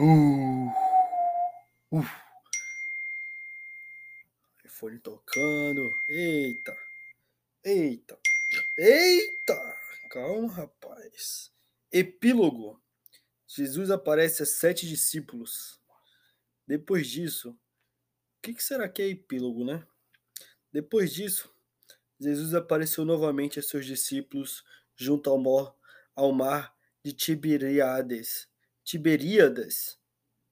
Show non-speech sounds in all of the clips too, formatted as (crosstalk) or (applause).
Uh, uh. iPhone tocando. Eita. Eita. Eita. Calma, rapaz. Epílogo. Jesus aparece a sete discípulos. Depois disso, o que, que será que é epílogo, né? Depois disso, Jesus apareceu novamente a seus discípulos junto ao mar, ao mar de Tiberíades. Tiberíades.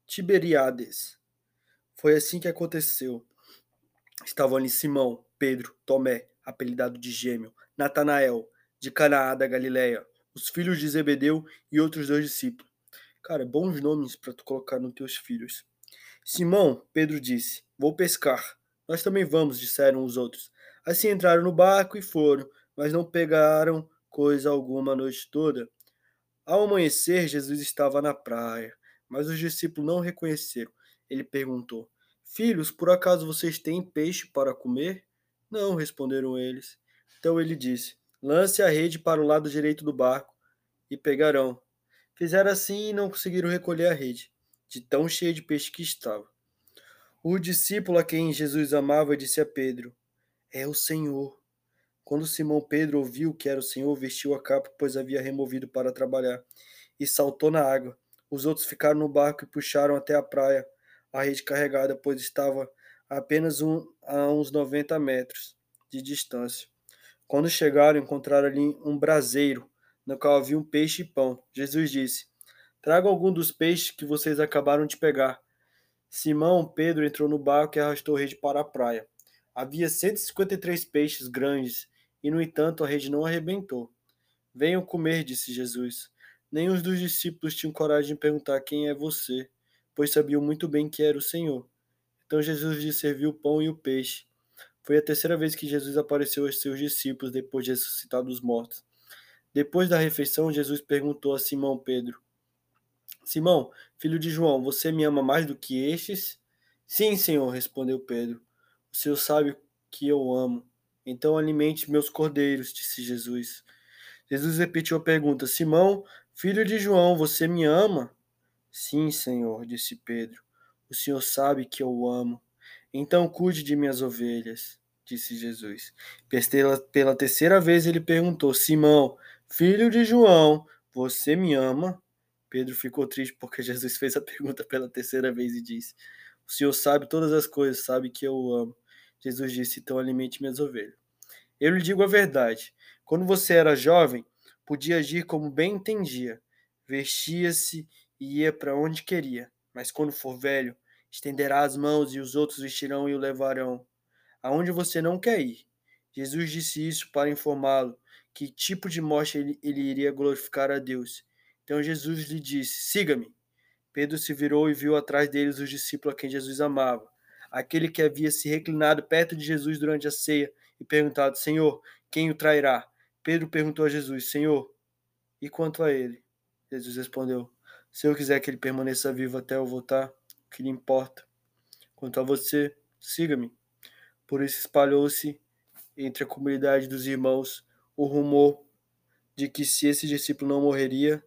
Tiberíades. Foi assim que aconteceu. Estavam ali Simão, Pedro, Tomé, apelidado de Gêmeo, Natanael, de Canaã da Galileia, os filhos de Zebedeu e outros dois discípulos. Cara, bons nomes para tu colocar nos teus filhos. Simão, Pedro disse: Vou pescar. Nós também vamos, disseram os outros. Assim entraram no barco e foram, mas não pegaram coisa alguma a noite toda. Ao amanhecer, Jesus estava na praia, mas os discípulos não o reconheceram. Ele perguntou: Filhos, por acaso vocês têm peixe para comer? Não, responderam eles. Então ele disse: Lance a rede para o lado direito do barco e pegarão. Fizeram assim e não conseguiram recolher a rede, de tão cheia de peixe que estava. O discípulo a quem Jesus amava disse a Pedro: É o Senhor. Quando Simão Pedro ouviu que era o Senhor, vestiu a capa, pois havia removido para trabalhar, e saltou na água. Os outros ficaram no barco e puxaram até a praia a rede carregada, pois estava a apenas um, a uns 90 metros de distância. Quando chegaram, encontraram ali um braseiro no qual havia um peixe e pão. Jesus disse: Traga algum dos peixes que vocês acabaram de pegar. Simão Pedro entrou no barco e arrastou a rede para a praia. Havia 153 peixes grandes, e no entanto a rede não arrebentou. Venham comer, disse Jesus. Nenhum dos discípulos tinham coragem de perguntar quem é você, pois sabiam muito bem que era o Senhor. Então Jesus lhes serviu o pão e o peixe. Foi a terceira vez que Jesus apareceu aos seus discípulos depois de ressuscitar dos mortos. Depois da refeição, Jesus perguntou a Simão Pedro: Simão, filho de João, você me ama mais do que estes? Sim, Senhor, respondeu Pedro. O Senhor sabe que eu amo. Então alimente meus cordeiros, disse Jesus. Jesus repetiu a pergunta: Simão, filho de João, você me ama? Sim, Senhor, disse Pedro. O Senhor sabe que eu amo. Então cuide de minhas ovelhas, disse Jesus. Pela, pela terceira vez ele perguntou: Simão, Filho de João, você me ama? Pedro ficou triste porque Jesus fez a pergunta pela terceira vez e disse: O Senhor sabe todas as coisas, sabe que eu o amo. Jesus disse: Então alimente minhas ovelhas. Eu lhe digo a verdade: quando você era jovem, podia agir como bem entendia, vestia-se e ia para onde queria. Mas quando for velho, estenderá as mãos e os outros vestirão e o levarão aonde você não quer ir. Jesus disse isso para informá-lo que tipo de morte ele, ele iria glorificar a Deus. Então Jesus lhe disse: Siga-me. Pedro se virou e viu atrás deles os discípulos a quem Jesus amava, aquele que havia se reclinado perto de Jesus durante a ceia e perguntado: Senhor, quem o trairá? Pedro perguntou a Jesus: Senhor, e quanto a ele? Jesus respondeu: Se eu quiser que ele permaneça vivo até eu voltar, o que lhe importa? Quanto a você, siga-me. Por isso espalhou-se entre a comunidade dos irmãos o rumor de que se esse discípulo não morreria,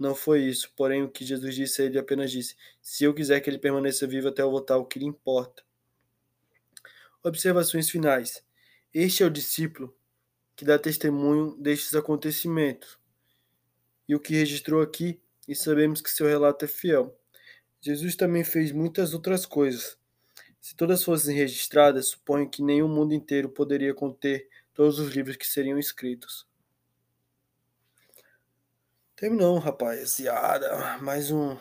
não foi isso. Porém, o que Jesus disse, ele apenas disse: Se eu quiser que ele permaneça vivo até eu voltar, o que lhe importa? Observações finais. Este é o discípulo que dá testemunho destes acontecimentos e o que registrou aqui, e sabemos que seu relato é fiel. Jesus também fez muitas outras coisas. Se todas fossem registradas, suponho que o mundo inteiro poderia conter todos os livros que seriam escritos. Terminou, rapaziada. Mais um.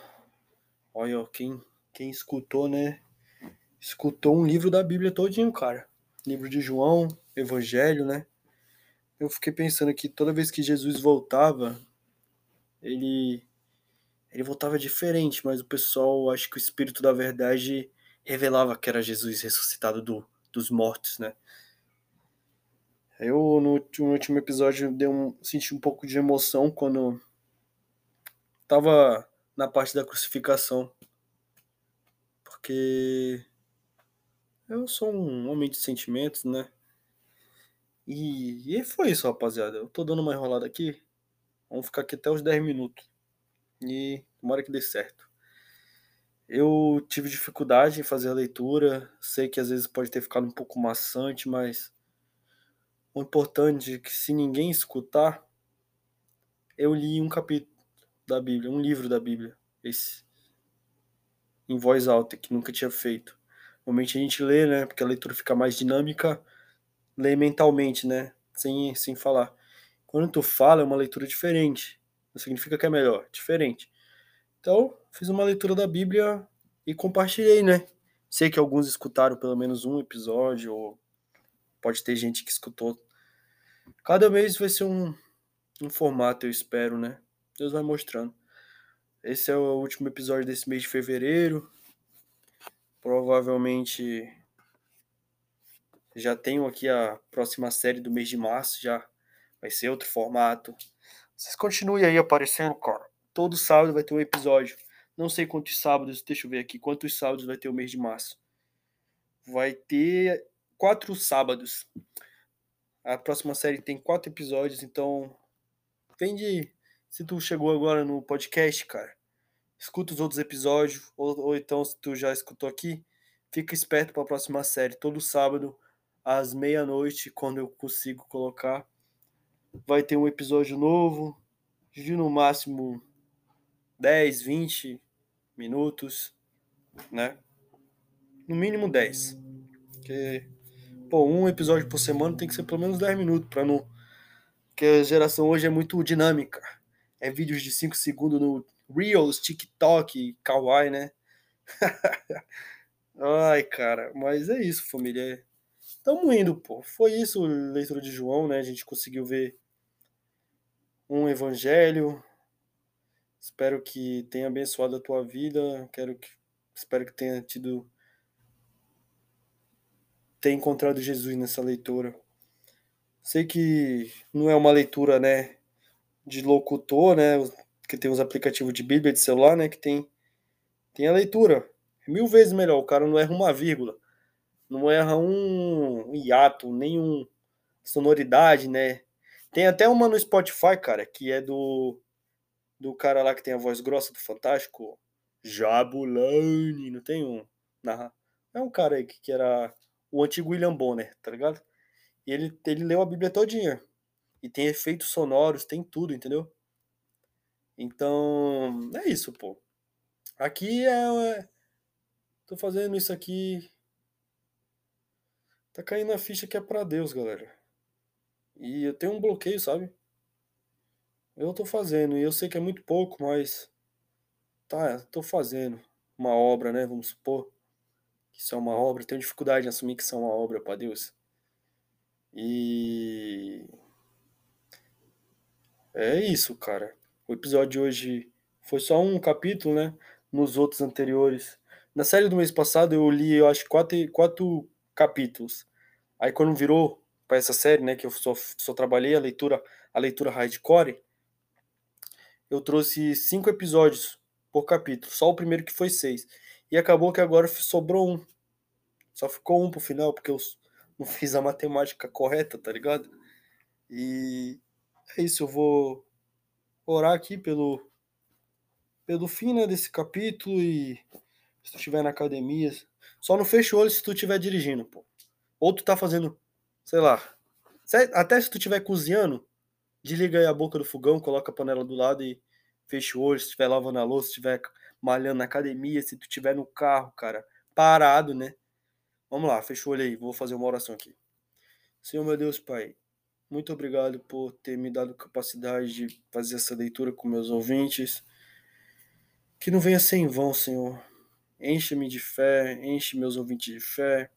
Olha, quem, quem escutou, né? Escutou um livro da Bíblia todinho, cara. Livro de João, Evangelho, né? Eu fiquei pensando que toda vez que Jesus voltava, ele ele voltava diferente, mas o pessoal, acho que o espírito da verdade revelava que era Jesus ressuscitado do, dos mortos, né? Eu, no último episódio, dei um, senti um pouco de emoção quando tava na parte da crucificação. Porque eu sou um homem de sentimentos, né? E, e foi isso, rapaziada. Eu tô dando uma enrolada aqui. Vamos ficar aqui até os 10 minutos. E tomara que dê certo. Eu tive dificuldade em fazer a leitura, sei que às vezes pode ter ficado um pouco maçante, mas o importante é que se ninguém escutar, eu li um capítulo da Bíblia, um livro da Bíblia, esse, em voz alta, que nunca tinha feito. Normalmente a gente lê, né, porque a leitura fica mais dinâmica, lê mentalmente, né, sem, sem falar. Quando tu fala, é uma leitura diferente. Não significa que é melhor, diferente. Então, fiz uma leitura da Bíblia e compartilhei, né? Sei que alguns escutaram pelo menos um episódio, ou pode ter gente que escutou. Cada mês vai ser um, um formato, eu espero, né? Deus vai mostrando. Esse é o último episódio desse mês de fevereiro. Provavelmente já tenho aqui a próxima série do mês de março, já vai ser outro formato. Vocês continuem aí aparecendo, cara. Todo sábado vai ter um episódio. Não sei quantos sábados, deixa eu ver aqui, quantos sábados vai ter o mês de março. Vai ter quatro sábados. A próxima série tem quatro episódios, então vem de. Se tu chegou agora no podcast, cara, escuta os outros episódios, ou, ou então se tu já escutou aqui, fica esperto para a próxima série. Todo sábado, às meia-noite, quando eu consigo colocar, vai ter um episódio novo, de no máximo 10, 20 minutos, né? No mínimo 10. Porque, pô, um episódio por semana tem que ser pelo menos 10 minutos para não. Porque a geração hoje é muito dinâmica. É vídeos de 5 segundos no Reels, TikTok, Kawaii, né? (laughs) Ai, cara, mas é isso, família. Tamo indo, pô. Foi isso, leitura de João, né? A gente conseguiu ver um evangelho, Espero que tenha abençoado a tua vida. Quero que, espero que tenha tido tenha encontrado Jesus nessa leitura. Sei que não é uma leitura, né, de locutor, né, que tem os aplicativos de Bíblia de celular, né, que tem tem a leitura. É mil vezes melhor. O cara não erra uma vírgula, não erra um hiato, nenhum sonoridade, né? Tem até uma no Spotify, cara, que é do do cara lá que tem a voz grossa do Fantástico, Jabulani, não tem um? É um cara aí que, que era o antigo William Bonner, tá ligado? E ele, ele leu a Bíblia todinha. E tem efeitos sonoros, tem tudo, entendeu? Então, é isso, pô. Aqui é, é. Tô fazendo isso aqui. Tá caindo a ficha que é pra Deus, galera. E eu tenho um bloqueio, sabe? Eu tô fazendo, e eu sei que é muito pouco, mas tá, tô fazendo uma obra, né? Vamos supor que isso é uma obra. tenho dificuldade em assumir que isso é uma obra para Deus. E é isso, cara. O episódio de hoje foi só um capítulo, né? Nos outros anteriores. Na série do mês passado eu li, eu acho, quatro, quatro capítulos. Aí quando virou para essa série, né? Que eu só, só trabalhei a leitura, a leitura hardcore eu trouxe cinco episódios por capítulo, só o primeiro que foi seis. E acabou que agora sobrou um. Só ficou um pro final, porque eu não fiz a matemática correta, tá ligado? E é isso, eu vou orar aqui pelo pelo fim né, desse capítulo e se tu estiver na academia, só não fecha o olho se tu estiver dirigindo, pô. Ou tu tá fazendo, sei lá, até se tu estiver cozinhando, desliga aí a boca do fogão, coloca a panela do lado e fecha o olho. Se estiver lavando a louça, se estiver malhando na academia, se tu estiver no carro, cara, parado, né? Vamos lá, fecha o olho aí, vou fazer uma oração aqui. Senhor meu Deus, Pai, muito obrigado por ter me dado capacidade de fazer essa leitura com meus ouvintes. Que não venha sem vão, Senhor. Enche-me de fé, enche meus ouvintes de fé.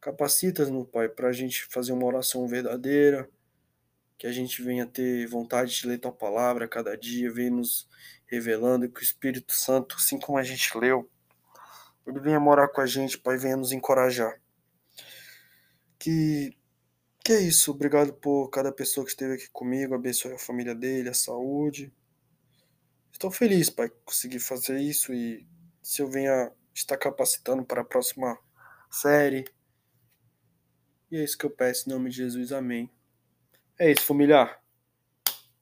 Capacita-nos, Pai, para a gente fazer uma oração verdadeira que a gente venha ter vontade de ler tua palavra a cada dia, venha nos revelando que o Espírito Santo, assim como a gente leu, ele venha morar com a gente, Pai, venha nos encorajar. Que, que é isso, obrigado por cada pessoa que esteve aqui comigo, abençoe a família dele, a saúde. Estou feliz, Pai, conseguir fazer isso e se eu venha estar capacitando para a próxima série. E é isso que eu peço em nome de Jesus, amém. É isso, familiar.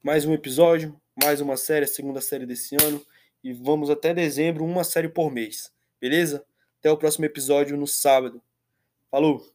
Mais um episódio, mais uma série, a segunda série desse ano. e vamos até dezembro, uma série por mês. Beleza? Até o próximo episódio no sábado. Falou!